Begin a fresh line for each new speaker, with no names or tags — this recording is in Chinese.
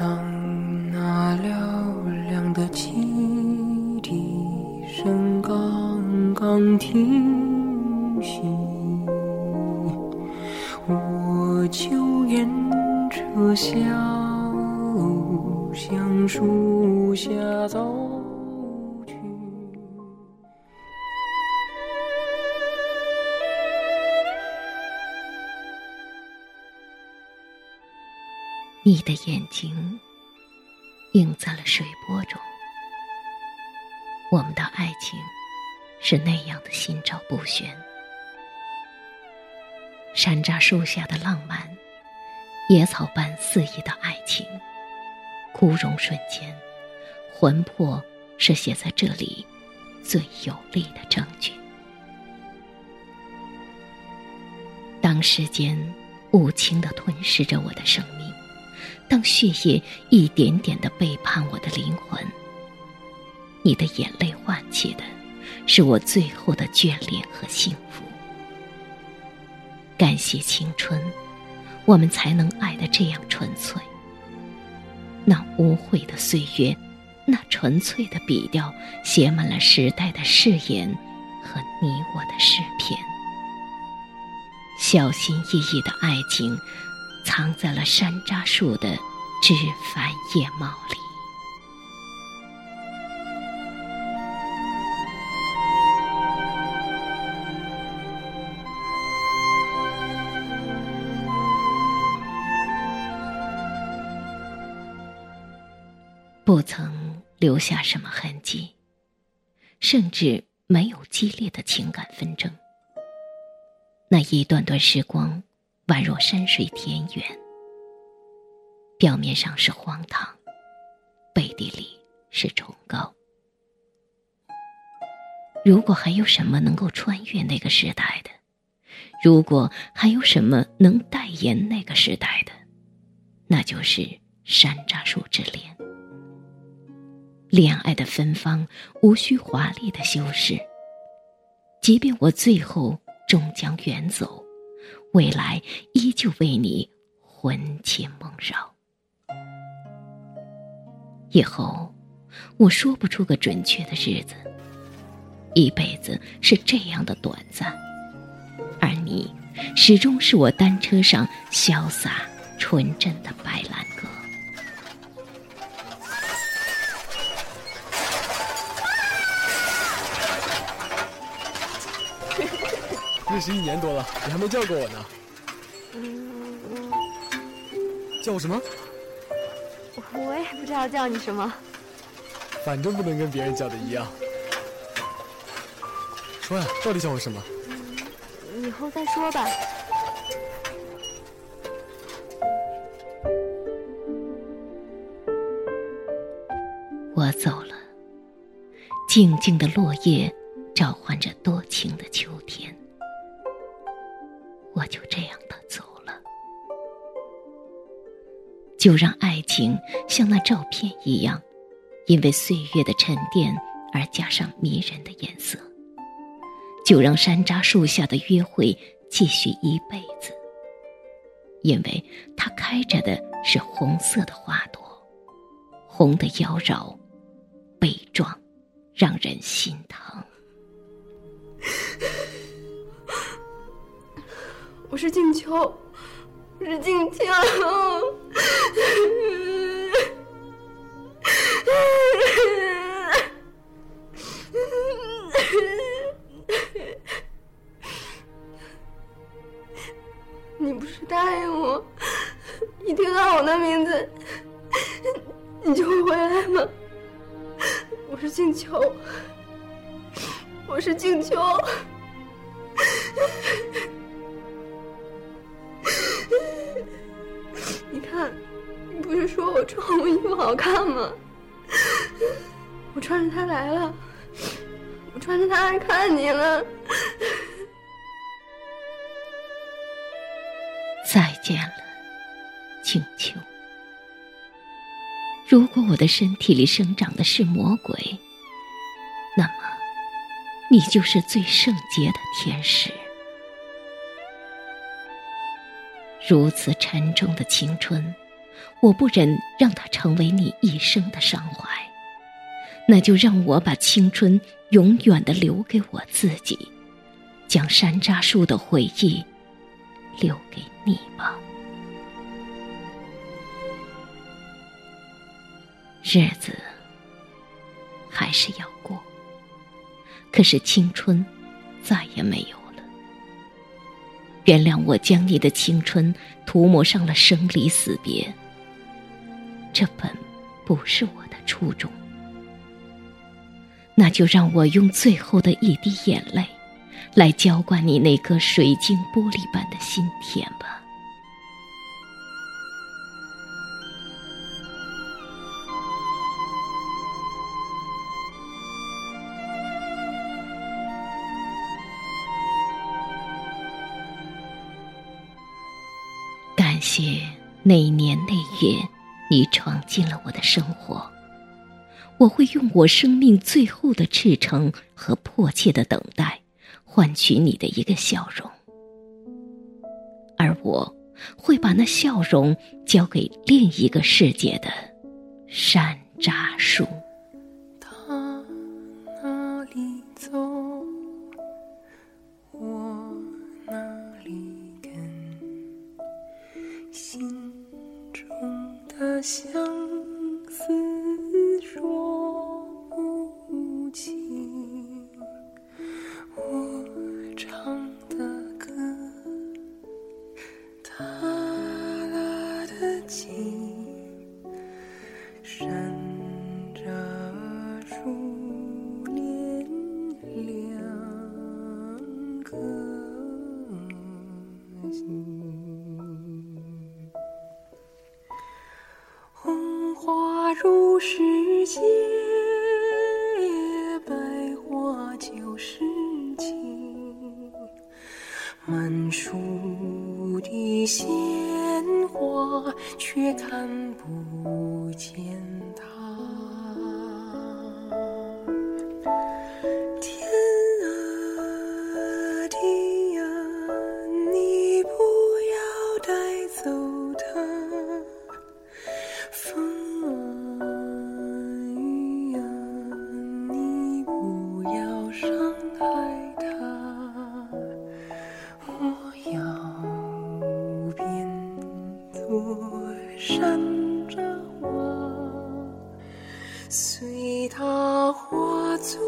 当那嘹亮的汽笛声刚刚停息，我就沿着小路向树下走。
你的眼睛映在了水波中，我们的爱情是那样的心照不宣。山楂树下的浪漫，野草般肆意的爱情，枯荣瞬间，魂魄是写在这里最有力的证据。当时间无情的吞噬着我的生命。当血液一点点的背叛我的灵魂，你的眼泪唤起的，是我最后的眷恋和幸福。感谢青春，我们才能爱的这样纯粹。那污秽的岁月，那纯粹的笔调，写满了时代的誓言和你我的诗篇。小心翼翼的爱情。藏在了山楂树的枝繁叶茂里。不曾留下什么痕迹，甚至没有激烈的情感纷争。那一段段时光。宛若山水田园，表面上是荒唐，背地里是崇高。如果还有什么能够穿越那个时代的，如果还有什么能代言那个时代的，那就是山楂树之恋。恋爱的芬芳无需华丽的修饰，即便我最后终将远走。未来依旧为你魂牵梦绕。以后，我说不出个准确的日子。一辈子是这样的短暂，而你，始终是我单车上潇洒纯真的白兰鸽。
认识一年多了，你还没叫过我呢。叫我什么？
我也不知道叫你什么。
反正不能跟别人叫的一样。说呀，到底叫我什么？
以后再说吧。
我走了，静静的落叶召唤着多情的秋天。我就这样的走了，就让爱情像那照片一样，因为岁月的沉淀而加上迷人的颜色。就让山楂树下的约会继续一辈子，因为它开着的是红色的花朵，红的妖娆、悲壮，让人心疼。
我是静秋，我是静秋。你不是答应我，一听到我的名字，你就会回来吗？我是静秋，我是静秋。红衣服好看吗？我穿着它来了，我穿着它来看你了。
再见了，青丘。如果我的身体里生长的是魔鬼，那么你就是最圣洁的天使。如此沉重的青春。我不忍让它成为你一生的伤怀，那就让我把青春永远的留给我自己，将山楂树的回忆留给你吧。日子还是要过，可是青春再也没有了。原谅我将你的青春涂抹上了生离死别。这本不是我的初衷，那就让我用最后的一滴眼泪，来浇灌你那颗水晶玻璃般的心田吧。感谢那年那月。你闯进了我的生活，我会用我生命最后的赤诚和迫切的等待，换取你的一个笑容，而我会把那笑容交给另一个世界的山楂树。
我，心中。的相思说不清，我唱的歌，他拉的琴，如世界，百花就是情。满树的鲜花，却看不见。随它化作